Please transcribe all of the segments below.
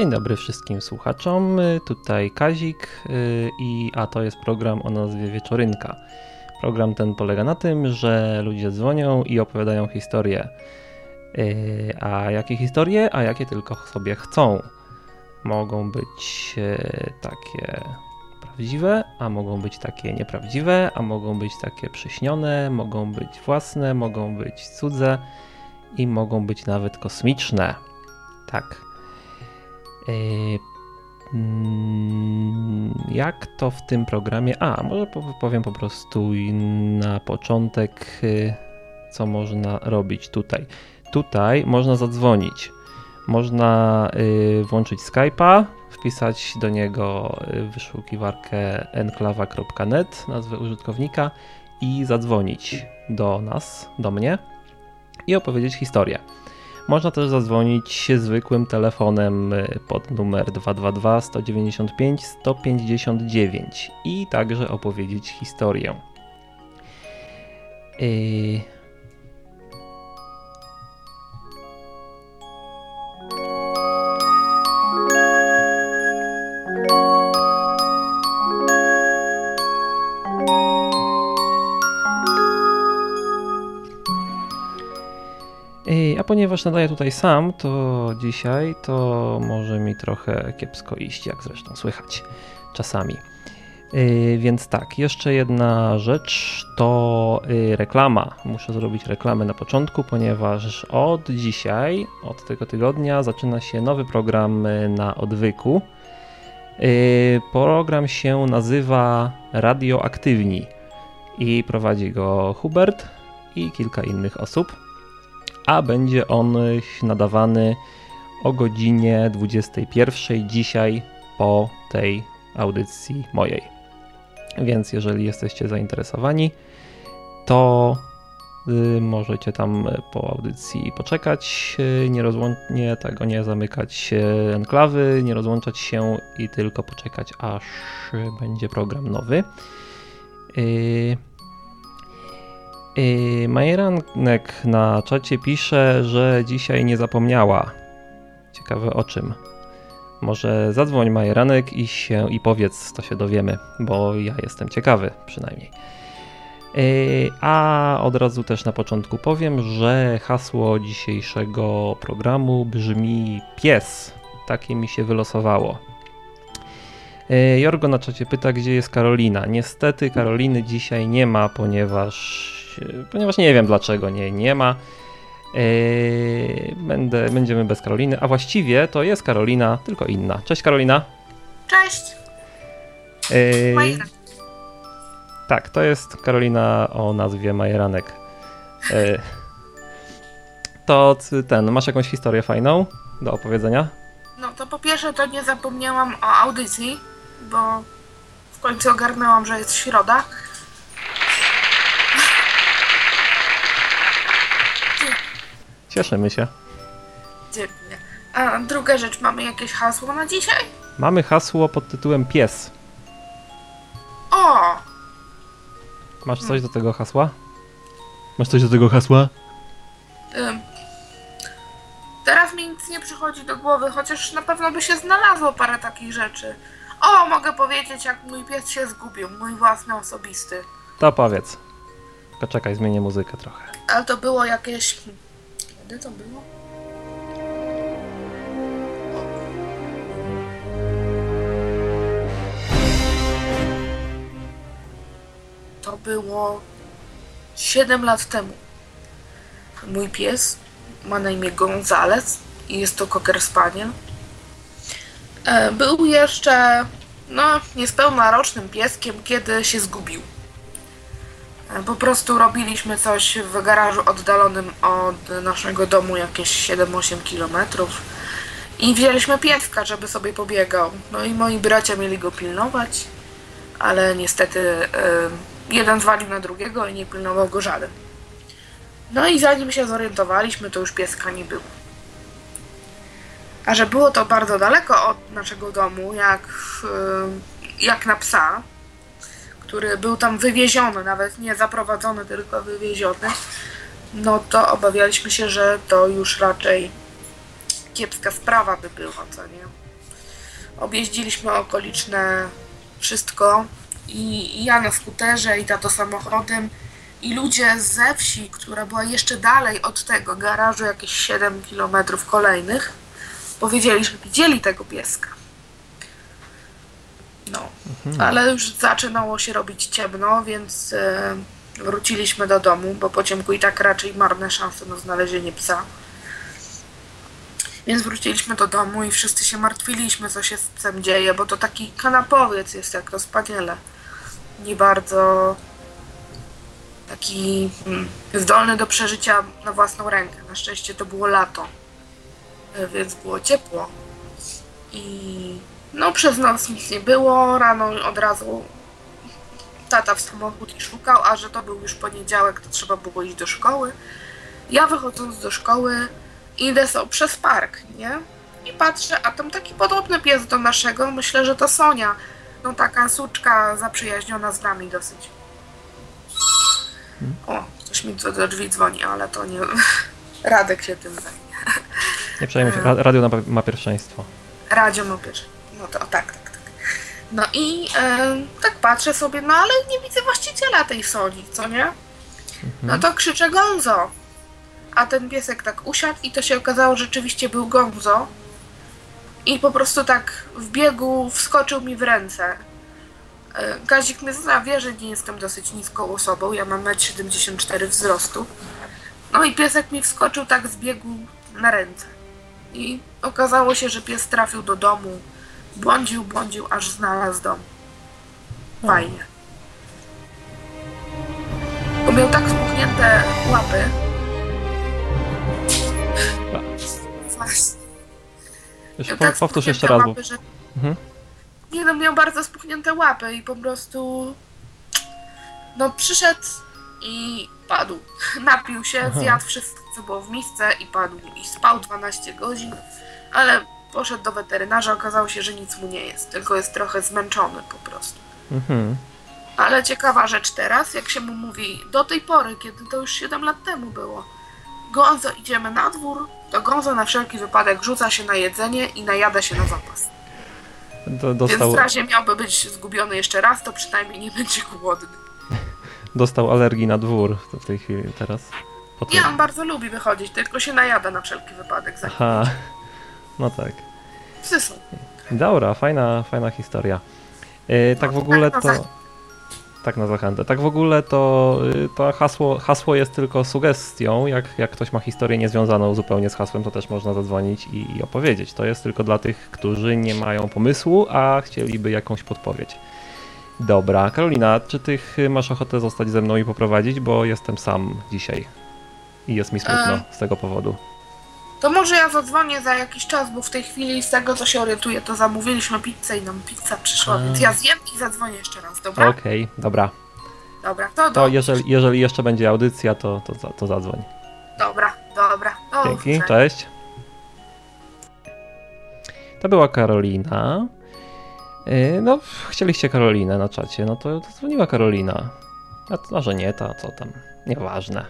Dzień dobry wszystkim słuchaczom. Tutaj Kazik y, i a to jest program o nazwie Wieczorynka. Program ten polega na tym, że ludzie dzwonią i opowiadają historie. Y, a jakie historie? A jakie tylko sobie chcą. Mogą być y, takie prawdziwe, a mogą być takie nieprawdziwe, a mogą być takie przyśnione, mogą być własne, mogą być cudze i mogą być nawet kosmiczne. Tak. Yy, mm, jak to w tym programie? A, może powiem po prostu na początek, yy, co można robić tutaj. Tutaj można zadzwonić. Można yy, włączyć Skype'a, wpisać do niego wyszukiwarkę enklawa.net, nazwę użytkownika i zadzwonić do nas, do mnie i opowiedzieć historię. Można też zadzwonić zwykłym telefonem y, pod numer 222 195 159 i także opowiedzieć historię. Yy... ponieważ nadaję tutaj sam, to dzisiaj to może mi trochę kiepsko iść, jak zresztą słychać czasami. Yy, więc tak, jeszcze jedna rzecz to yy, reklama. Muszę zrobić reklamę na początku, ponieważ od dzisiaj, od tego tygodnia zaczyna się nowy program yy, na odwyku. Program się nazywa Radioaktywni i prowadzi go Hubert i kilka innych osób a będzie on nadawany o godzinie 21 dzisiaj po tej audycji mojej. Więc jeżeli jesteście zainteresowani, to y, możecie tam po audycji poczekać, y, nie, rozłącznie tego nie zamykać enklawy, nie rozłączać się i tylko poczekać aż będzie program nowy. Y, Majeranek na czacie pisze, że dzisiaj nie zapomniała. Ciekawe o czym. Może zadzwoń Majeranek i się i powiedz, to się dowiemy, bo ja jestem ciekawy przynajmniej. A od razu też na początku powiem, że hasło dzisiejszego programu brzmi pies. Takie mi się wylosowało. Jorgo na czacie pyta, gdzie jest Karolina. Niestety Karoliny dzisiaj nie ma, ponieważ ponieważ nie wiem dlaczego nie, nie ma. Yy, będę, będziemy bez Karoliny, a właściwie to jest Karolina, tylko inna. Cześć Karolina. Cześć. Yy, tak, to jest Karolina o nazwie Majeranek. Yy, to ten, masz jakąś historię fajną do opowiedzenia? No to po pierwsze to nie zapomniałam o audycji, bo w końcu ogarnęłam, że jest środa. Cieszymy się. Dziękuję. A druga rzecz, mamy jakieś hasło na dzisiaj? Mamy hasło pod tytułem pies. O! Masz coś do tego hasła? Masz coś do tego hasła? Ym. Teraz mi nic nie przychodzi do głowy, chociaż na pewno by się znalazło parę takich rzeczy. O, mogę powiedzieć, jak mój pies się zgubił, mój własny osobisty. To powiedz. Tylko czekaj, zmienię muzykę trochę. Ale to było jakieś kiedy to było? To było 7 lat temu. Mój pies ma na imię Gonzales i jest to Cocker Spaniel. E, był jeszcze no, niespełna rocznym pieskiem, kiedy się zgubił. Po prostu robiliśmy coś w garażu oddalonym od naszego domu jakieś 7-8 km i wzięliśmy pieska, żeby sobie pobiegał. No i moi bracia mieli go pilnować, ale niestety y, jeden zwalił na drugiego i nie pilnował go żaden. No i zanim się zorientowaliśmy, to już pieska nie było. A że było to bardzo daleko od naszego domu, jak, jak na psa, który był tam wywieziony, nawet nie zaprowadzony, tylko wywieziony, no to obawialiśmy się, że to już raczej kiepska sprawa by była, co nie? Objeździliśmy okoliczne wszystko i, i ja na skuterze i tato samochodem i ludzie ze wsi, która była jeszcze dalej od tego garażu, jakieś 7 kilometrów kolejnych, powiedzieli, że widzieli tego pieska. No, ale już zaczynało się robić ciemno, więc e, wróciliśmy do domu, bo po ciemku i tak raczej marne szanse na znalezienie psa. Więc wróciliśmy do domu i wszyscy się martwiliśmy, co się z psem dzieje, bo to taki kanapowiec jest jak rozpaniele. Nie bardzo taki mm, zdolny do przeżycia na własną rękę. Na szczęście to było lato, e, więc było ciepło. I no przez noc nic nie było, rano od razu tata w samochód i szukał, a że to był już poniedziałek, to trzeba było iść do szkoły. Ja wychodząc do szkoły idę sobie przez park, nie? I patrzę, a tam taki podobny pies do naszego, myślę, że to Sonia. No taka suczka zaprzyjaźniona z nami dosyć. O, ktoś mi do drzwi dzwoni, ale to nie... Radek się tym zajmie. Nie przejmuj się, ra- radio ma pierwszeństwo. Radio ma pierwszy. No to tak, tak, tak. No i e, tak patrzę sobie, no ale nie widzę właściciela tej Soni, co nie? No to krzyczę Gonzo. A ten piesek tak usiadł i to się okazało, że rzeczywiście był Gonzo. I po prostu tak w biegu wskoczył mi w ręce. E, Kazik mnie zna, wie, że nie jestem dosyć niską osobą. Ja mam 1,74 m wzrostu. No i piesek mi wskoczył tak z biegu na ręce. I okazało się, że pies trafił do domu. Błądził, błądził, aż znalazł dom. Fajnie. Bo miał tak spuchnięte łapy. Właśnie. Miał po, tak powtórz jeszcze raz, łapy, że... Mhm. Nie no, miał bardzo spuchnięte łapy i po prostu... No przyszedł i padł. Napił się, Aha. zjadł wszystko, co było w misce i padł. I spał 12 godzin, ale poszedł do weterynarza, okazało się, że nic mu nie jest, tylko jest trochę zmęczony po prostu. Mhm. Ale ciekawa rzecz teraz, jak się mu mówi, do tej pory, kiedy to już 7 lat temu było, Gonzo idziemy na dwór, to Gonzo na wszelki wypadek rzuca się na jedzenie i najada się na zapas. Do, Więc dostał, w razie miałby być zgubiony jeszcze raz, to przynajmniej nie będzie głodny. dostał alergii na dwór w tej chwili teraz. Po tym. Nie, on bardzo lubi wychodzić, tylko się najada na wszelki wypadek. Za. No tak. Psy są. Dobra, fajna, fajna historia. Yy, tak w ogóle tak to. Tak na zachętę. Tak w ogóle to, yy, to hasło, hasło jest tylko sugestią. Jak, jak ktoś ma historię niezwiązaną zupełnie z hasłem, to też można zadzwonić i, i opowiedzieć. To jest tylko dla tych, którzy nie mają pomysłu, a chcieliby jakąś podpowiedź. Dobra, Karolina, czy ty masz ochotę zostać ze mną i poprowadzić, bo jestem sam dzisiaj. I jest mi smutno E. z tego powodu. To może ja zadzwonię za jakiś czas, bo w tej chwili z tego co się orientuję, to zamówiliśmy pizzę i nam pizza przyszła, A. więc ja zjem i zadzwonię jeszcze raz, dobra? Okej, dobra. Dobra, to, To do... jeżeli, jeżeli jeszcze będzie audycja, to, to, to zadzwoń. dobra, dobra. Do Dzięki, usłyszenia. cześć. To była Karolina. Yy, No, chcieliście Karolinę na czacie, no to dzwoniła Karolina. A to może nie ta, co tam, nieważne.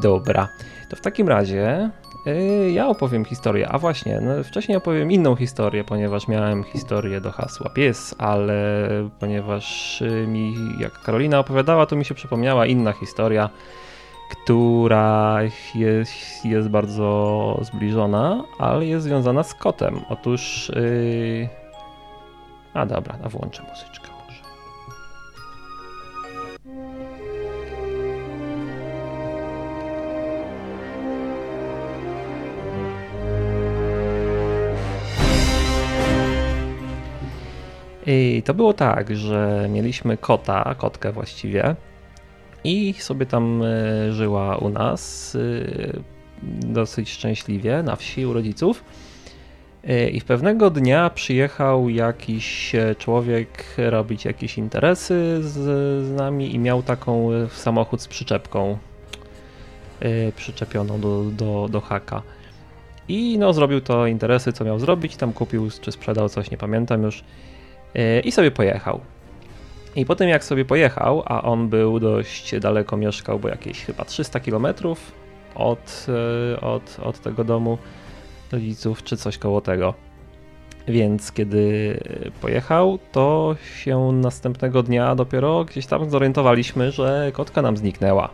Dobra, to w takim razie yy, ja opowiem historię. A właśnie, no, wcześniej opowiem inną historię, ponieważ miałem historię do hasła pies, ale ponieważ yy, mi, jak Karolina opowiadała, to mi się przypomniała inna historia, która jest, jest bardzo zbliżona, ale jest związana z kotem. Otóż. Yy... A dobra, a włączę muzyczkę może. I to było tak, że mieliśmy kota, kotkę właściwie, i sobie tam e, żyła u nas e, dosyć szczęśliwie na wsi u rodziców. E, I w pewnego dnia przyjechał jakiś człowiek robić jakieś interesy z, z nami i miał taką samochód z przyczepką przyczepioną do, do, do haka. I no, zrobił to interesy, co miał zrobić. Tam kupił czy sprzedał coś, nie pamiętam już. I sobie pojechał. I potem jak sobie pojechał, a on był dość daleko mieszkał, bo jakieś chyba 300 kilometrów od, e, od, od tego domu rodziców, czy coś koło tego. Więc kiedy pojechał, to się następnego dnia dopiero gdzieś tam zorientowaliśmy, że kotka nam zniknęła.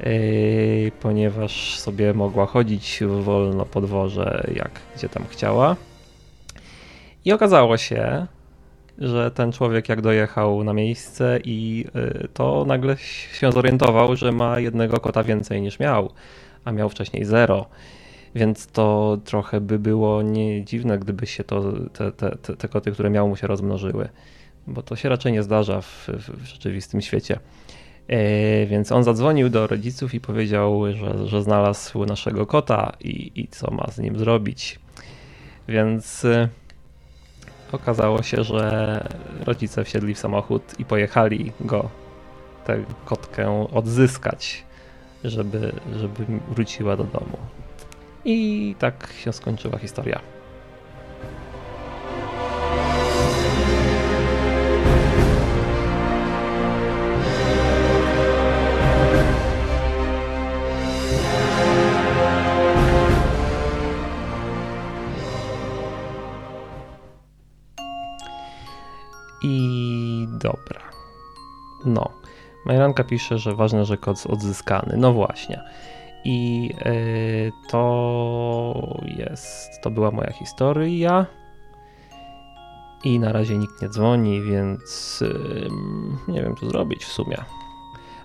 Yy, ponieważ sobie mogła chodzić wolno po dworze, jak gdzie tam chciała. I okazało się, że ten człowiek jak dojechał na miejsce i yy, to nagle się zorientował, że ma jednego kota więcej niż miał, a miał wcześniej zero. Więc to trochę by było nie dziwne, gdyby się to, te, te, te koty, które miał mu się rozmnożyły, bo to się raczej nie zdarza w, w rzeczywistym świecie. E, więc on zadzwonił do rodziców i powiedział, że, że znalazł naszego kota i, i co ma z nim zrobić. Więc e, okazało się, że rodzice wsiedli w samochód i pojechali go, tę kotkę odzyskać, żeby, żeby wróciła do domu. I tak się skończyła historia. Dobra. No. Majranka pisze, że ważne, że kod odzyskany. No właśnie. I yy, to jest, to była moja historia. I na razie nikt nie dzwoni, więc yy, nie wiem co zrobić w sumie.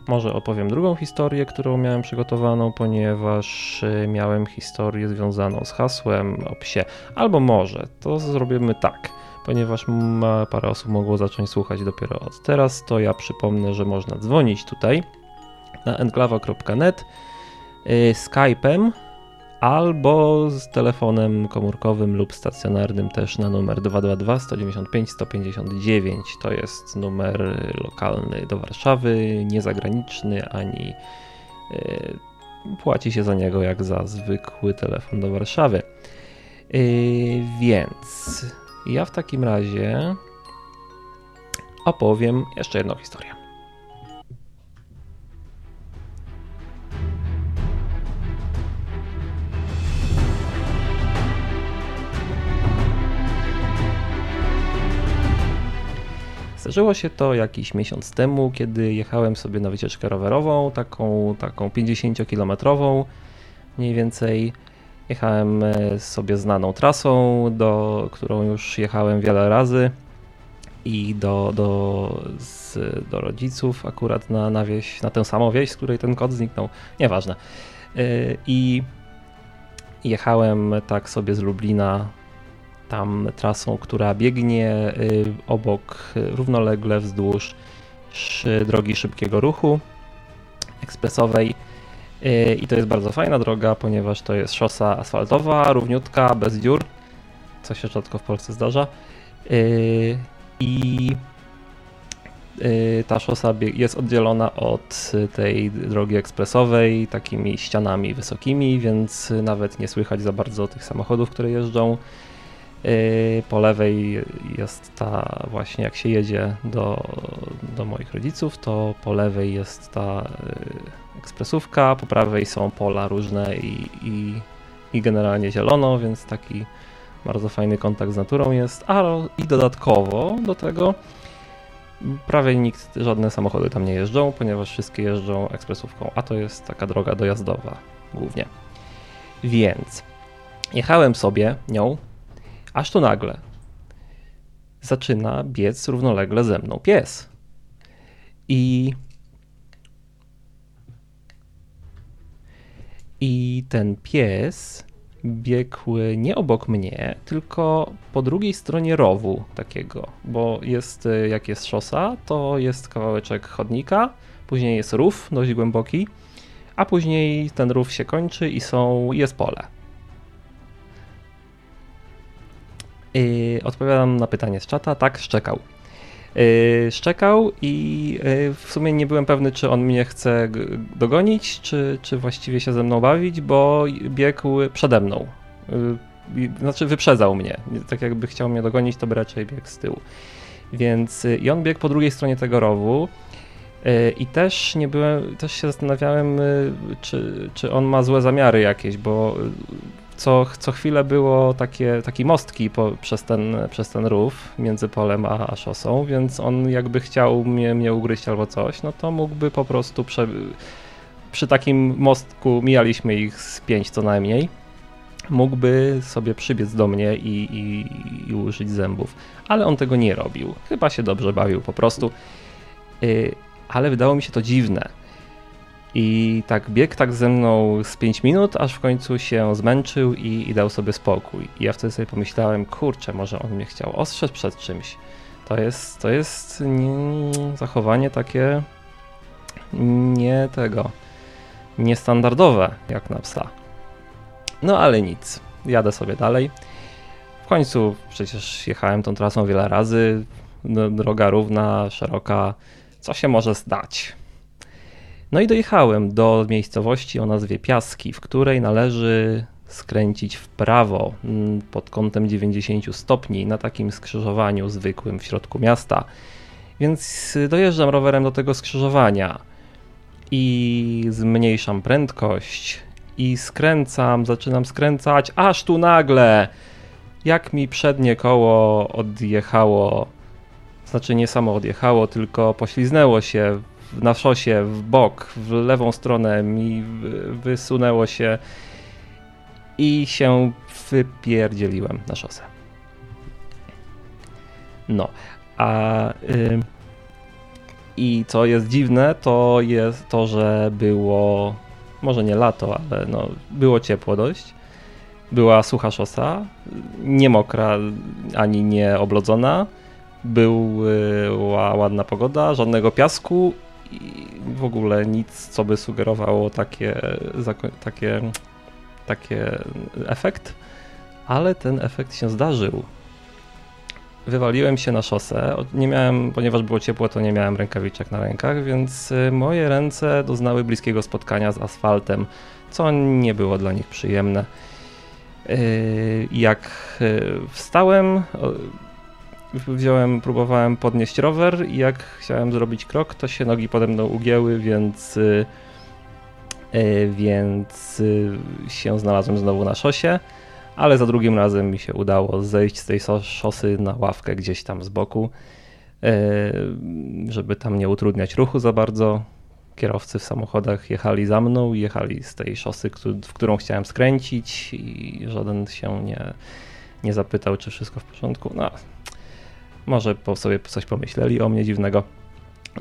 Może opowiem drugą historię, którą miałem przygotowaną, ponieważ yy, miałem historię związaną z hasłem o psie. Albo może to zrobimy tak ponieważ parę osób mogło zacząć słuchać dopiero od teraz, to ja przypomnę, że można dzwonić tutaj na enklawa.net y, Skype'em albo z telefonem komórkowym lub stacjonarnym też na numer 222 195 159. To jest numer lokalny do Warszawy, niezagraniczny ani y, płaci się za niego jak za zwykły telefon do Warszawy. Y, więc ja w takim razie opowiem jeszcze jedną historię. Zdarzyło się to jakiś miesiąc temu, kiedy jechałem sobie na wycieczkę rowerową, taką, taką 50-kilometrową mniej więcej Jechałem e, sobie znaną trasą, do, którą już jechałem wiele razy i do, do, z, do rodziców akurat na, na wieś, na tę samą wieś, z której ten kot zniknął. Nieważne. E, I jechałem tak sobie z Lublina tam trasą, która biegnie e, obok, równolegle wzdłuż drogi szybkiego ruchu ekspresowej i to jest bardzo fajna droga, ponieważ to jest szosa asfaltowa, równiutka, bez dziur, co się rzadko w Polsce zdarza. Yy, I yy, ta szosa jest oddzielona od tej drogi ekspresowej takimi ścianami wysokimi, więc nawet nie słychać za bardzo tych samochodów, które jeżdżą. Yy, po lewej jest ta właśnie jak się jedzie do, do moich rodziców, to po lewej jest ta ekspresówka, po prawej są pola różne i, i, i generalnie zielono, więc taki bardzo fajny kontakt z naturą jest, a i dodatkowo do tego prawie nikt, żadne samochody tam nie jeżdżą, ponieważ wszystkie jeżdżą ekspresówką, a to jest taka droga dojazdowa głównie. Więc jechałem sobie nią, aż tu nagle zaczyna biec równolegle ze mną pies. I I ten pies biegł nie obok mnie, tylko po drugiej stronie rowu takiego, bo jest, jak jest szosa, to jest kawałeczek chodnika, później jest rów dość głęboki, a później ten rów się kończy i są, jest pole. I odpowiadam na pytanie z czata, tak, szczekał. Yy, szczekał i yy, w sumie nie byłem pewny, czy on mnie chce dogonić, czy, czy właściwie się ze mną bawić, bo biegł przede mną. Yy, znaczy wyprzedzał mnie. Tak jakby chciał mnie dogonić, to by raczej biegł z tyłu. Więc i on biegł po drugiej stronie tego rowu. I też nie byłem, też się zastanawiałem, czy, czy on ma złe zamiary jakieś, bo co, co chwilę było takie, taki mostki po, przez, ten, przez ten rów między polem a, a szosą, więc on jakby chciał mnie, mnie ugryźć albo coś, no to mógłby po prostu prze, przy takim mostku, mijaliśmy ich z pięć co najmniej, mógłby sobie przybiec do mnie i, i, i użyć zębów. Ale on tego nie robił. Chyba się dobrze bawił po prostu. Yy, ale wydało mi się to dziwne i tak biegł tak ze mną z 5 minut, aż w końcu się zmęczył i, i, dał sobie spokój. I ja wtedy sobie pomyślałem, kurczę, może on mnie chciał ostrzec przed czymś. To jest, to jest nie, zachowanie takie nie tego, niestandardowe jak na psa. No ale nic, jadę sobie dalej. W końcu przecież jechałem tą trasą wiele razy, droga równa, szeroka, co się może zdać? No i dojechałem do miejscowości o nazwie Piaski, w której należy skręcić w prawo mm, pod kątem 90 stopni na takim skrzyżowaniu zwykłym w środku miasta. Więc dojeżdżam rowerem do tego skrzyżowania i zmniejszam prędkość i skręcam, zaczynam skręcać, aż tu nagle jak mi przednie koło odjechało, znaczy nie samo odjechało, tylko pośliznęło się na szosie w bok, w lewą stronę mi wysunęło się i się wypierdzieliłem na szosę. No, a y, i co jest dziwne, to jest to, że było może nie lato, ale no, było ciepło dość. Była sucha szosa, nie mokra ani nie oblodzona. Była ładna pogoda, żadnego piasku i w ogóle nic, co by sugerowało takie, takie, takie efekt, ale ten efekt się zdarzył. Wywaliłem się na szosę, nie miałem, ponieważ było ciepło, to nie miałem rękawiczek na rękach, więc y, moje ręce doznały bliskiego spotkania z asfaltem, co nie było dla nich przyjemne. Y, jak y, wstałem, wziąłem, próbowałem podnieść rower i jak chciałem zrobić krok, to się nogi pode mną ugięły, więc y, y, więc y, się znalazłem znowu na szosie, ale za drugim razem mi się udało zejść z tej szosy na ławkę gdzieś tam z boku, żeby tam nie utrudniać ruchu za bardzo. Kierowcy w samochodach jechali za mną, jechali z tej szosy, w którą chciałem skręcić i żaden się nie, nie zapytał, czy wszystko w porządku. No, może po sobie coś pomyśleli o mnie dziwnego.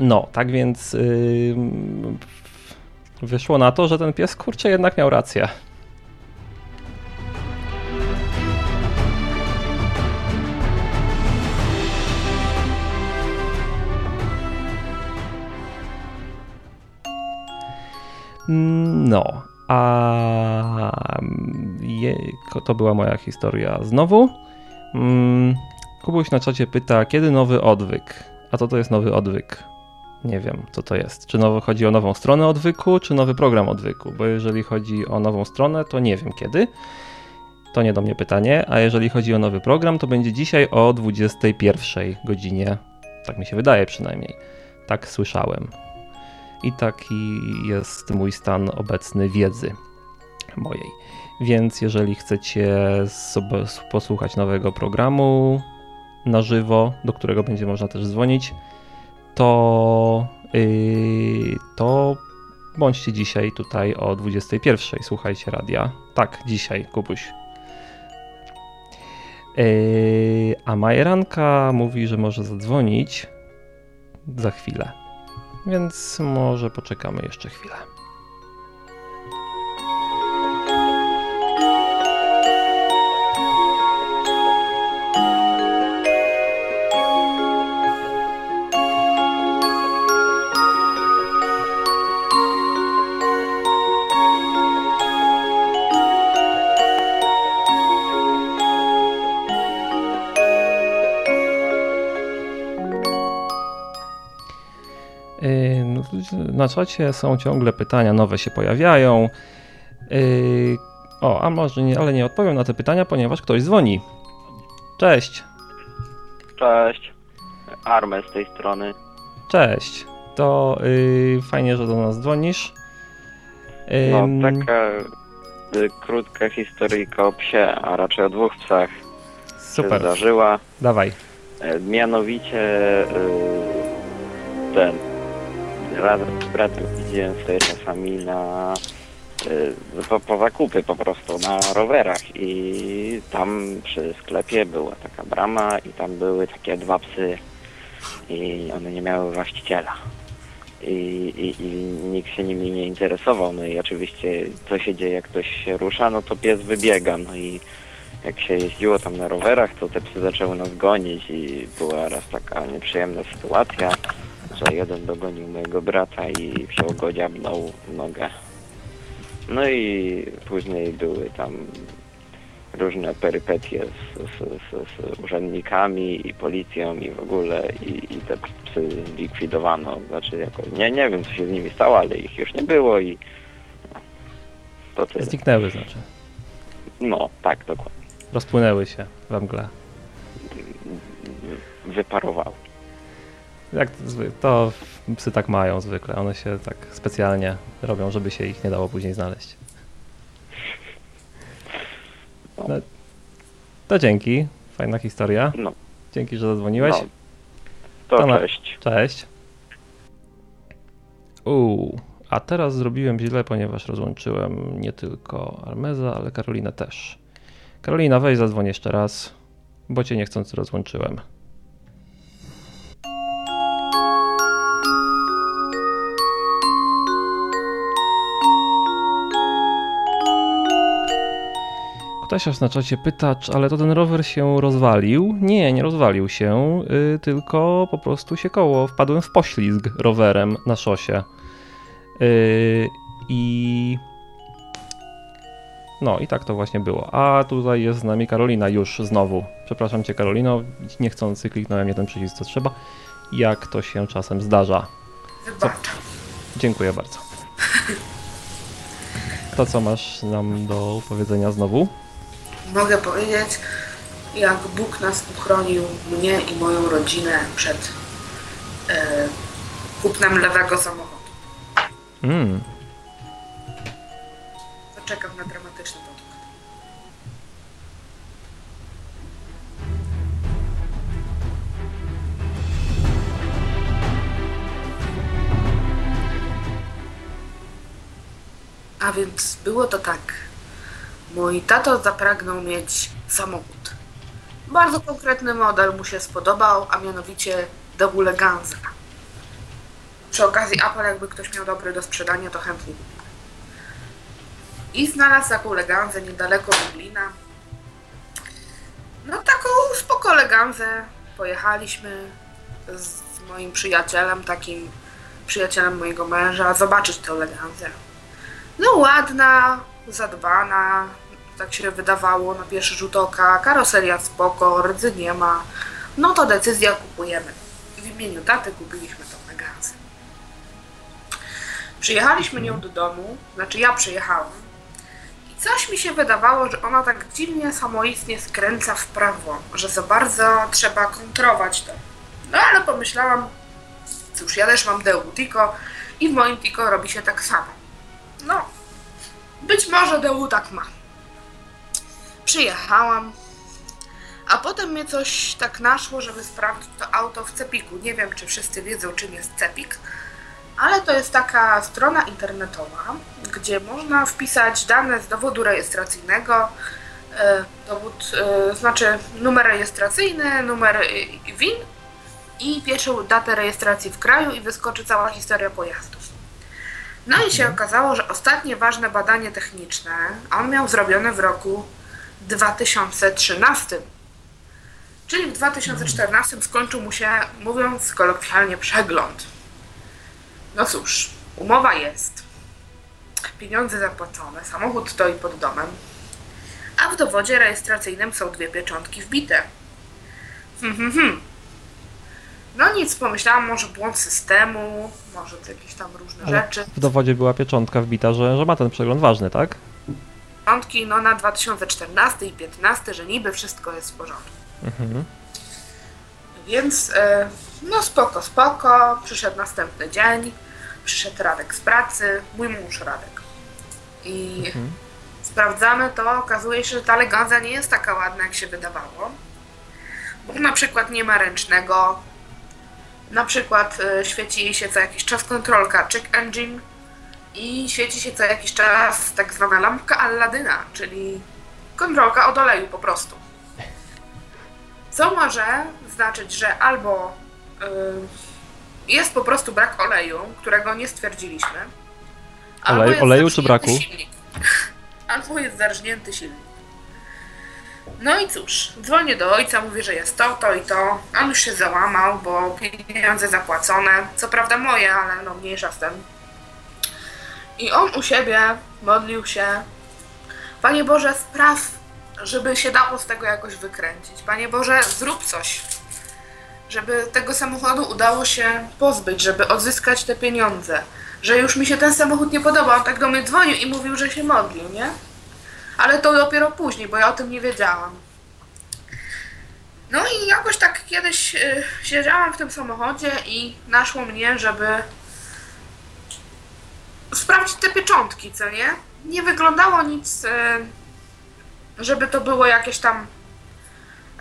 No, tak więc yy, wyszło na to, że ten pies kurczę jednak miał rację. No, a je, to była moja historia znowu. Mm, Kubuś na czacie pyta, kiedy nowy odwyk? A to to jest nowy odwyk. Nie wiem, co to jest. Czy nowy, chodzi o nową stronę odwyku, czy nowy program odwyku? Bo jeżeli chodzi o nową stronę, to nie wiem kiedy. To nie do mnie pytanie. A jeżeli chodzi o nowy program, to będzie dzisiaj o 21 godzinie. Tak mi się wydaje przynajmniej. Tak słyszałem. I taki jest mój stan obecny wiedzy mojej. Więc jeżeli chcecie posłuchać nowego programu, na żywo, do którego będzie można też dzwonić, to, yy, to bądźcie dzisiaj tutaj o 21. Słuchajcie radia. Tak, dzisiaj, Kubuś. Yy, a Majeranka mówi, że może zadzwonić za chwilę. Więc może poczekamy jeszcze chwilę. Na czacie są ciągle pytania, nowe się pojawiają. Yy, o, a może nie, ale nie odpowiem na te pytania, ponieważ ktoś dzwoni. Cześć. Cześć. Armę z tej strony. Cześć. To yy, fajnie, że do nas dzwonisz. No, Ym, taka y, krótka historyjka o psie, a raczej o dwóch psach się Super, zdarzyła. dawaj. E, Mianowicie y, ten razem z bratem jeździłem sobie czasami na y, po, po zakupy po prostu na rowerach i tam przy sklepie była taka brama i tam były takie dwa psy i one nie miały właściciela. I, i, I nikt się nimi nie interesował. No i oczywiście co się dzieje, jak ktoś się rusza, no to pies wybiega. No i jak się jeździło tam na rowerach, to te psy zaczęły nas gonić i była raz taka nieprzyjemna sytuacja, że jeden dogonił mojego brata i wziął go dziabnął w nogę. No i później były tam różne perypetie z, z, z, z urzędnikami i policją i w ogóle i, i te psy zlikwidowano. Znaczy jako, nie, nie wiem co się z nimi stało, ale ich już nie było i to tyle. Zniknęły znaczy. No, tak, dokładnie. Rozpłynęły się we mgle. Wyparowały. Jak to, psy tak mają zwykle. One się tak specjalnie robią, żeby się ich nie dało później znaleźć. No, to dzięki. Fajna historia. No, Dzięki, że zadzwoniłeś. no. To To na- cześć. Cześć. Uuu, a teraz zrobiłem źle, ponieważ rozłączyłem nie tylko Armeza, ale Karolinę też. Karolina, weź zadzwoń jeszcze raz, bo cię niechcący rozłączyłem. Ktoś na czacie pyta, ale to ten rower się rozwalił? Nie, nie rozwalił się, y, tylko po prostu się koło. Wpadłem w poślizg rowerem na szosie. Y, I. No i tak to właśnie było. A tutaj jest z nami Karolina już znowu. Przepraszam cię, Karolino, niechcący kliknąłem nie ten przycisk, co trzeba. Jak to się czasem zdarza. Wybaczam. Dziękuję bardzo. To co masz nam do powiedzenia znowu? Mogę powiedzieć, jak Bóg nas uchronił, mnie i moją rodzinę przed e, kupnem lewego samochodu. Mm, To czekam na dramatyczny podkład. A więc było to tak. Mój tato zapragnął mieć samochód. Bardzo konkretny model mu się spodobał, a mianowicie Daewoo Ganza. Przy okazji Apple, jakby ktoś miał dobry do sprzedania, to chętnie. I znalazł taką leganzę niedaleko Lublina. No taką spoko leganzę. Pojechaliśmy z moim przyjacielem, takim przyjacielem mojego męża, zobaczyć tę leganzę. No ładna, zadbana, tak się wydawało na pierwszy rzut oka. Karoseria spoko, rdzy nie ma. No to decyzja kupujemy. W imieniu taty kupiliśmy tą legancję. Przyjechaliśmy nią do domu, znaczy ja przyjechałam. I coś mi się wydawało, że ona tak dziwnie samoistnie skręca w prawo, że za bardzo trzeba kontrować to. No ale pomyślałam, cóż, ja też mam Deu Tico i w moim Tico robi się tak samo. No, być może Deu tak ma. Przyjechałam, a potem mnie coś tak naszło, żeby sprawdzić to auto w Cepiku. Nie wiem, czy wszyscy wiedzą, czym jest Cepik, ale to jest taka strona internetowa, gdzie można wpisać dane z dowodu rejestracyjnego, e, dowód, e, znaczy numer rejestracyjny, numer e, WIN i pierwszą datę rejestracji w kraju i wyskoczy cała historia pojazdów. No i się okazało, że ostatnie ważne badanie techniczne on miał zrobione w roku 2013. Czyli w 2014 skończył mu się, mówiąc kolokwialnie, przegląd. No cóż, umowa jest. Pieniądze zapłacone, samochód stoi pod domem, a w dowodzie rejestracyjnym są dwie pieczątki wbite. Hmm, hmm, hmm. No nic, pomyślałam, może błąd systemu, może to jakieś tam różne Ale rzeczy. w dowodzie była pieczątka wbita, że, że ma ten przegląd ważny, tak? Pieczątki no na 2014 i 2015, że niby wszystko jest w porządku. Mhm. Więc e, no spoko, spoko. Przyszedł następny dzień. Przyszedł Radek z pracy, mój mąż Radek. I Mhm. sprawdzamy to, okazuje się, że ta leganza nie jest taka ładna, jak się wydawało. Bo na przykład nie ma ręcznego. Na przykład e, świeci jej się co jakiś czas kontrolka check engine i świeci się co jakiś czas tak zwana lampka Alladyna, czyli kontrolka od oleju po prostu. Co może znaczyć, że albo y, jest po prostu brak oleju, którego nie stwierdziliśmy. albo Olej- jest oleju czy braku? Silnik. Albo jest zarżnięty silnik. No i cóż, dzwonię do ojca, mówię, że jest to, to i to. On już się załamał, bo pieniądze zapłacone. Co prawda moje, ale no mniejsza z tym. I on u siebie modlił się. Panie Boże, spraw, żeby się dało z tego jakoś wykręcić. Panie Boże, zrób coś. Żeby tego samochodu udało się pozbyć, żeby odzyskać te pieniądze. Że już mi się ten samochód nie podoba. On tak do mnie dzwonił i mówił, że się modlił, nie? Ale to dopiero później, bo ja o tym nie wiedziałam. No i jakoś tak kiedyś y, siedziałam w tym samochodzie i naszło mnie, żeby sprawdzić te pieczątki, co nie? Nie wyglądało nic, y, żeby to było jakieś tam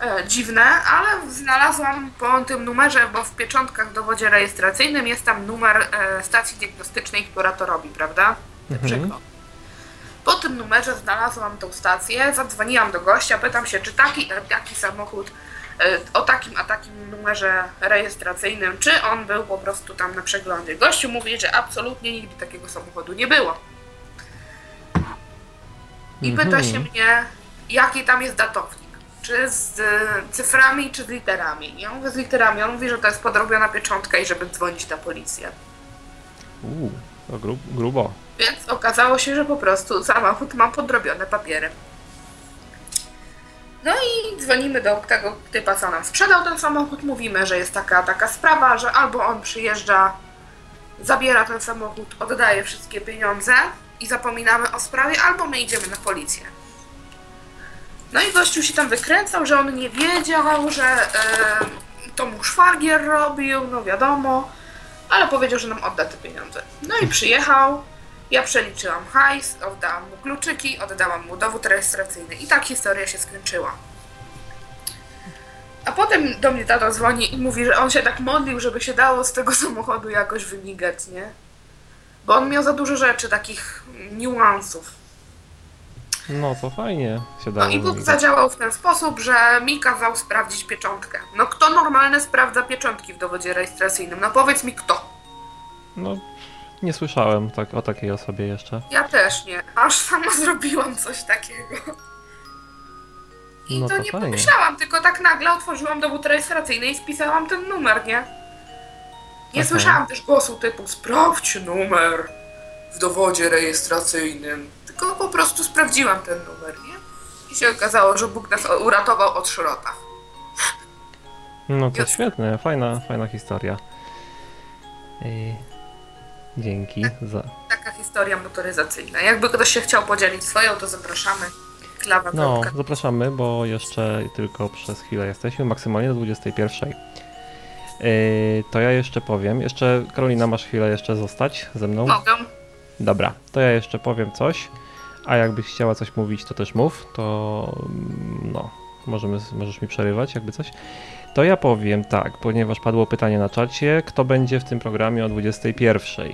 e, dziwne, ale znalazłam po tym numerze, bo w pieczątkach w dowodzie rejestracyjnym jest tam numer e, stacji diagnostycznej, która to robi, prawda? Mhm. Po tym numerze znalazłam tą stację, zadzwoniłam do gościa, pytam się, czy taki, taki samochód e, o takim a takim numerze rejestracyjnym, czy on był po prostu tam na przeglądzie. Gościu mówi, że absolutnie nigdy takiego samochodu nie było. I pyta Mhm. się mnie, jaki tam jest datownik. Czy z e, cyframi, czy z literami. Ja mówię z literami. On mówi, że to jest podrobiona pieczątka i żeby dzwonić na policję. Uuu, to gru, grubo. Więc okazało się, że po prostu samochód ma podrobione papiery. No i dzwonimy do tego typa, co nam sprzedał ten samochód. Mówimy, że jest taka, taka sprawa, że albo on przyjeżdża, zabiera ten samochód, oddaje wszystkie pieniądze i zapominamy o sprawie, albo my idziemy na policję. No i gościu się tam wykręcał, że on nie wiedział, że e, to mu szwagier robił, no wiadomo, ale powiedział, że nam odda te pieniądze. No i przyjechał, ja przeliczyłam hajs, oddałam mu kluczyki, oddałam mu dowód rejestracyjny i tak historia się skończyła. A potem do mnie tata dzwoni i mówi, że on się tak modlił, żeby się dało z tego samochodu jakoś wymigać, nie? Bo on miał za dużo rzeczy, takich niuansów. No to fajnie się No dało. i Bóg zadziałał w ten sposób, że mi kazał sprawdzić pieczątkę. No kto normalny sprawdza pieczątki w dowodzie rejestracyjnym? No powiedz mi kto. No, nie słyszałem tak, o takiej osobie jeszcze. Ja też nie. Aż sama zrobiłam coś takiego. I No to, to nie fajnie. pomyślałam, tylko tak nagle otworzyłam dowód rejestracyjny i spisałam ten numer, nie? Nie Aha. słyszałam też głosu typu sprawdź numer w dowodzie rejestracyjnym. Tylko po prostu sprawdziłam ten numer, nie? I się okazało, że Bóg nas uratował od szrota. No to świetne, fajna, fajna historia. Dzięki za. Taka historia motoryzacyjna. Jakby ktoś się chciał podzielić swoją, to zapraszamy. Klawa. No, zapraszamy, bo jeszcze tylko przez chwilę jesteśmy, maksymalnie do 21. Yy, to ja jeszcze powiem. Jeszcze, Karolina, masz chwilę jeszcze zostać ze mną? Mogę. Dobra, to ja jeszcze powiem coś. A jakbyś chciała coś mówić, to też mów. To mm, no, możemy, możesz mi przerywać, jakby coś. To ja powiem tak, ponieważ padło pytanie na czacie, kto będzie w tym programie o 21.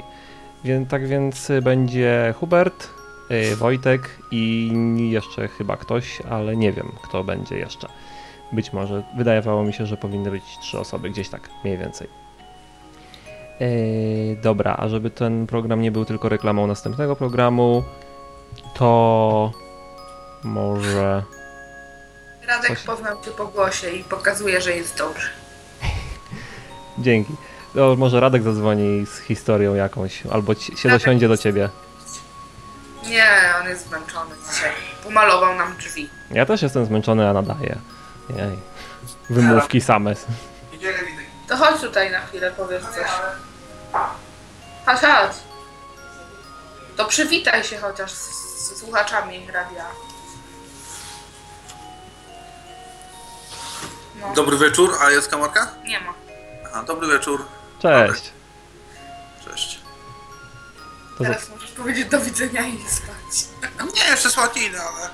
Więc, tak więc y, będzie Hubert, y, Wojtek i jeszcze chyba ktoś, ale nie wiem, kto będzie jeszcze. Być może, wydawało mi się, że powinny być trzy osoby, gdzieś tak, mniej więcej. Yy, dobra, a żeby ten program nie był tylko reklamą następnego programu, to może. Radek Coś- poznał cię po głosie i pokazuje, że jest dobry. Dzięki. To może Radek zadzwoni z historią jakąś, albo ci, się Radek- dosiądzie do ciebie. Nie, on jest zmęczony dzisiaj. Pomalował nam drzwi. Ja też jestem zmęczony, a nadaję. Jej. Wymówki same. To chodź tutaj na chwilę, powiedz coś. Chodź, chodź. To przywitaj się chociaż z, z słuchaczami radia. No, Dobry wieczór, a jest kamerka? nie ma. Aha, dobry wieczór. Cześć. Cześć. To za... Teraz możesz powiedzieć do widzenia i spać. Nie, jeszcze słodki idę, ale...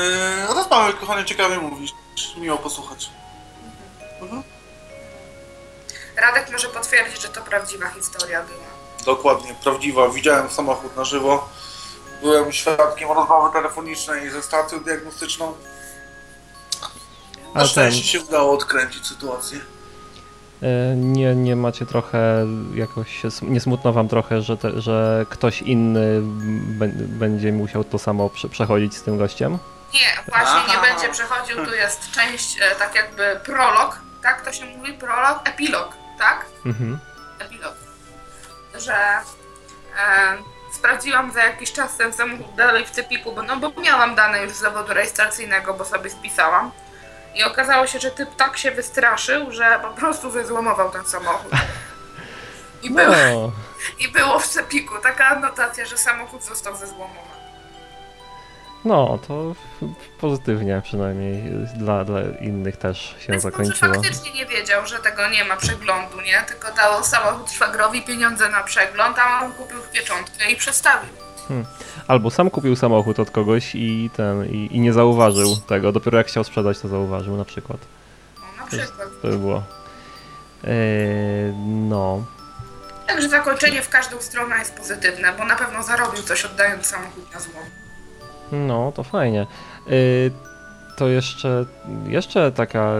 Yy, rozmawiaj, kochanie, ciekawie mówisz. Miło posłuchać. Mhm. Radek może potwierdzić, że to prawdziwa historia była. Dokładnie, prawdziwa. Widziałem samochód na żywo. Byłem świadkiem rozmowy telefonicznej ze stacją diagnostyczną. Na A szczęście ten- się udało odkręcić sytuację. E, Nie, nie macie trochę jakoś, nie smutno wam trochę, że, te, że ktoś inny będzie musiał to samo prze, przechodzić z tym gościem? Nie, właśnie Aha. nie będzie przechodził, tu jest część, e, tak jakby prolog, tak to się mówi, prolog, epilog, tak? Mhm. Epilog. Że e, sprawdziłam za jakiś czas ten samochód dalej w cepiku, bo, no bo miałam dane już z zawodu rejestracyjnego, bo sobie spisałam. I okazało się, że typ tak się wystraszył, że po prostu zezłomował ten samochód. I, było, No, I było w cepiku taka anotacja, że samochód został zezłomowany. no to pozytywnie przynajmniej dla, dla innych też się Więc może zakończyło. faktycznie nie wiedział, że tego nie ma przeglądu, nie? Tylko dał samochód szwagrowi pieniądze na przegląd, a on kupił pieczątkę i przestawił. Albo sam kupił samochód od kogoś i ten i, i nie zauważył tego. Dopiero jak chciał sprzedać, to zauważył na przykład. No, na przykład. To by było. E, no. Także zakończenie w każdą stronę jest pozytywne, bo na pewno zarobił coś oddając samochód na złom. No, to fajnie. Y, To jeszcze, jeszcze taka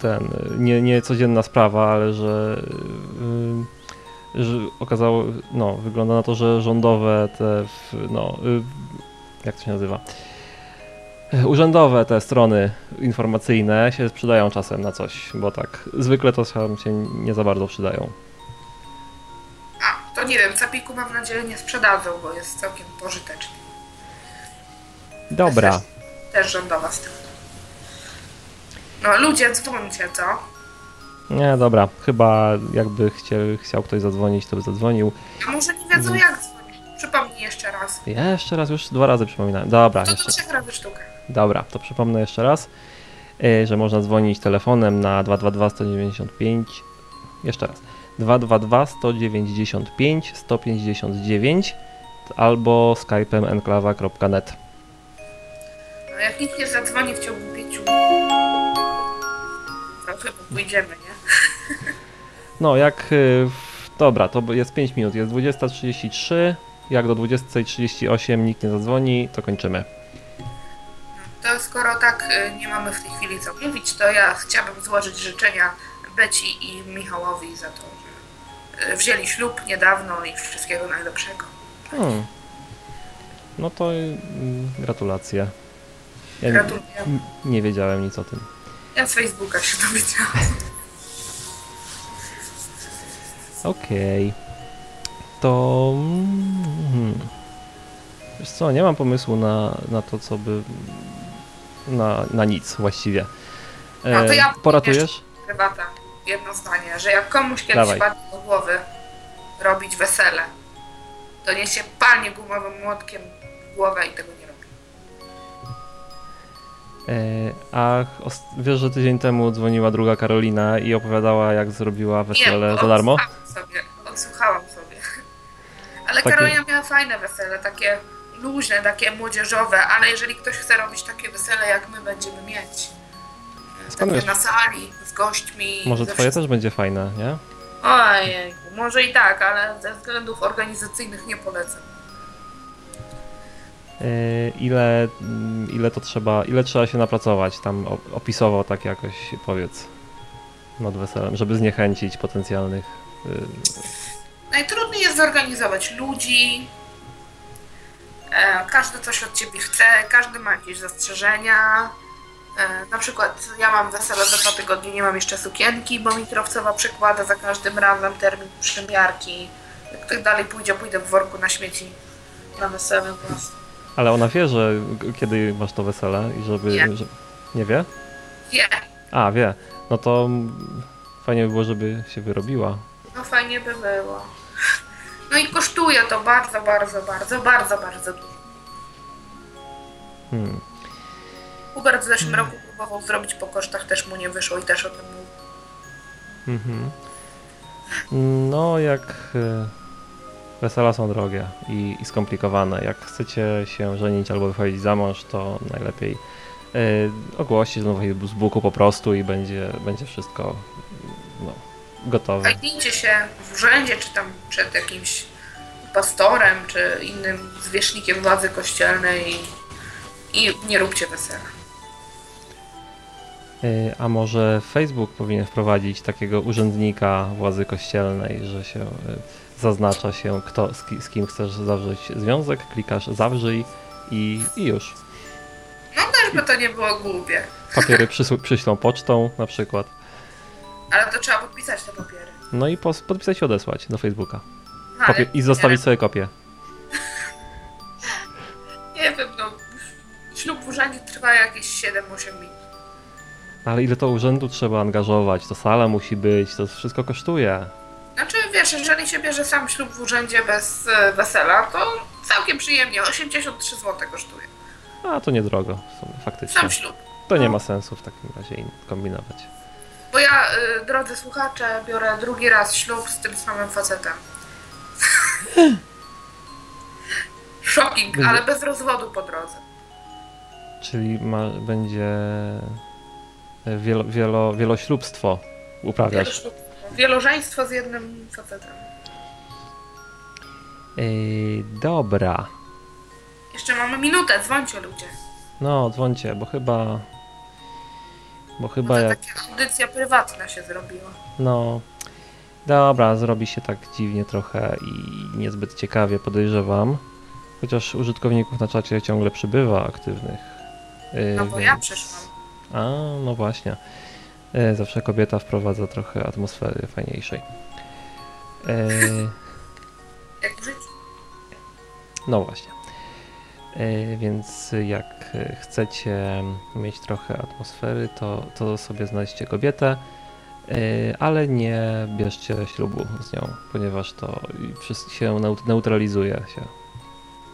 ten, nie, nie codzienna sprawa, ale że, y, że okazało, no, wygląda na to, że rządowe te, no, y, jak to się nazywa? Urzędowe te strony informacyjne się przydają czasem na coś, bo tak zwykle to się nie za bardzo przydają. A, to nie wiem, Capiku mam nadzieję nie sprzedadzą, bo jest całkiem pożyteczny. Dobra, Też, też rządowa strona. No ludzie, dzwońcie, co? Nie, dobra, chyba jakby chciał, chciał ktoś zadzwonić, to by zadzwonił. A może nie wiedzą jak dzwonić. Przypomnij jeszcze raz. Jeszcze raz, już dwa razy przypominałem. Dobra, To jeszcze. trzech razy sztukę. Dobra, to przypomnę jeszcze raz, y, że można dzwonić telefonem na 222 195. Jeszcze raz. 222 195 159 albo skypem enklawa.net. No jak nikt nie zadzwoni w ciągu pięciu to chyba pójdziemy, nie? No, jak. y, Dobra, to jest 5 minut, jest 20.33. Jak do 20.38 nikt nie zadzwoni, to kończymy. To skoro tak y, nie mamy w tej chwili co mówić, to ja chciałabym złożyć życzenia Beci i Michałowi za to, że y, wzięli ślub niedawno i wszystkiego najlepszego. Hmm. No to gratulacje. Ja nie, Gratuluję. nie wiedziałem nic o tym. Ja z Facebooka się dowiedziałam. Okej. To. mm, Wiesz co, nie mam pomysłu na, na to, co by. Na, na nic właściwie. E, No to ja- poratujesz? Prywata, jedno zdanie, że jak komuś kiedyś Dawaj. padnie do głowy robić wesele, to niech się palnie gumowym młotkiem w głowę i tego. E, a os- wiesz, że tydzień temu dzwoniła druga Karolina i opowiadała, jak zrobiła wesele bo za darmo? Odsłuchałam sobie, odsłuchałam sobie. Ale Takie- Karolina miała fajne wesele, takie luźne, takie młodzieżowe, ale jeżeli ktoś chce robić takie wesele, jak my będziemy mieć, Skąd takie na sali, z gośćmi... Może twoje wszystkim. też będzie fajne, nie? Ojej, może i tak, ale ze względów organizacyjnych nie polecam. E, ile, mm, ile to trzeba, ile trzeba się napracować? Tam opisowo tak jakoś powiedz nad weselem, żeby zniechęcić potencjalnych. y, Najtrudniej jest zorganizować ludzi. E, każdy coś od ciebie chce, każdy ma jakieś zastrzeżenia. E, na przykład ja mam wesele za dwa tygodnie, nie mam jeszcze sukienki, bo mi kierowcowa przekłada za każdym razem termin przymiarki. Jak tak dalej pójdzie, pójdę w worku na śmieci na wesele własne. Ale ona wie, że kiedy masz to wesele i żeby. Nie. Że... Nie wie? Wie, A, wie. No to fajnie by było, żeby się wyrobiła. no fajnie by było. No i kosztuje to bardzo, bardzo, bardzo, bardzo, bardzo dużo. Hmm. Hubert w zeszłym roku próbował zrobić po kosztach, też mu nie wyszło i też o tym mówił. Mhm. No, jak e, wesela są drogie i, i skomplikowane. Jak chcecie się żenić albo wychodzić za mąż, to najlepiej e, ogłosić na Facebooku po prostu i będzie, będzie wszystko no, gotowe. Zajmijcie się w urzędzie, czy tam przed jakimś pastorem, czy innym zwierzchnikiem władzy kościelnej i, i nie róbcie wesela. E, A może Facebook powinien wprowadzić takiego urzędnika władzy kościelnej, że się e, zaznacza się, kto, z, ki, z kim chcesz zawrzeć związek, klikasz zawrzyj i, i już. No też by to nie było głupie, Papiery przyślą pocztą na przykład. ale to trzeba podpisać te papiery. No i pos- podpisać i odesłać do Facebooka. Kopie- I zostawić sobie kopię. Nie, nie wiem, no ślub w urzędzie trwa jakieś 7-8 minut. Ale ile to urzędu trzeba angażować, to sala musi być, to wszystko kosztuje. Znaczy, wiesz, jeżeli się bierze sam ślub w urzędzie bez e, wesela, to całkiem przyjemnie, 83 zł kosztuje. A to niedrogo w sumie, faktycznie. Sam ślub. To nie ma sensu w takim razie in- kombinować. Bo ja, y, drodzy słuchacze, biorę drugi raz ślub z tym samym facetem. Shocking, Będzie- ale bez rozwodu po drodze. Czyli ma, będzie e, wielo, wielo, wieloślubstwo uprawiasz. Wieloślub- Wielożeństwo z jednym facetem. Ej, dobra. Jeszcze mamy minutę, dzwońcie ludzie. No, dzwońcie, bo chyba... Bo chyba Może jak... taka audycja prywatna się zrobiła. No... Dobra, zrobi się tak dziwnie trochę i niezbyt ciekawie, podejrzewam. Chociaż użytkowników na czacie ciągle przybywa aktywnych. Yy, No bo ja więc- przyszłam. A, no właśnie. E, Zawsze kobieta wprowadza trochę atmosfery fajniejszej. E, Jak w życiu. no właśnie. E, Więc jak chcecie mieć trochę atmosfery, to, to sobie znajdźcie kobietę, ale nie bierzcie ślubu z nią, ponieważ to się neut- neutralizuje się.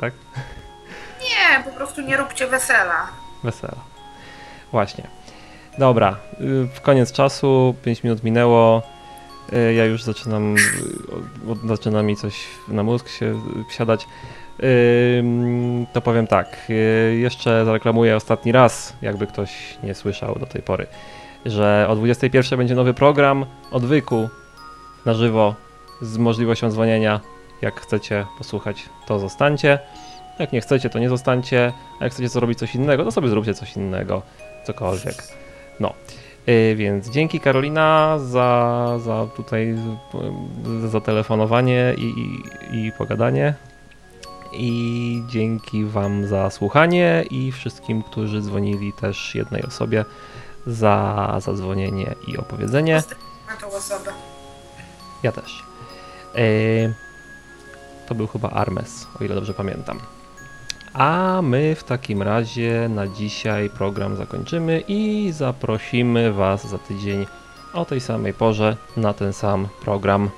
Tak? Nie, po prostu nie róbcie wesela. Wesela. Właśnie. Dobra, y, w koniec czasu, 5 minut minęło. Y, Ja już zaczynam, y, zaczyna mi coś na mózg się wsiadać. To powiem tak, jeszcze zareklamuję ostatni raz, jakby ktoś nie słyszał do tej pory, że o 21 będzie nowy program odwyku na żywo z możliwością dzwonienia. Jak chcecie posłuchać, to zostańcie. Jak nie chcecie, to nie zostańcie. A jak chcecie zrobić coś innego, to sobie zróbcie coś innego, cokolwiek. No. Yy, więc dzięki Karolina za, za tutaj yy, za telefonowanie i, i, i pogadanie. I dzięki Wam za słuchanie i wszystkim, którzy dzwonili też jednej osobie za zadzwonienie i opowiedzenie. Na tą osobę. Ja też. Yy, to był chyba Armes, o ile dobrze pamiętam. A my w takim razie na dzisiaj program zakończymy i zaprosimy Was za tydzień o tej samej porze na ten sam program.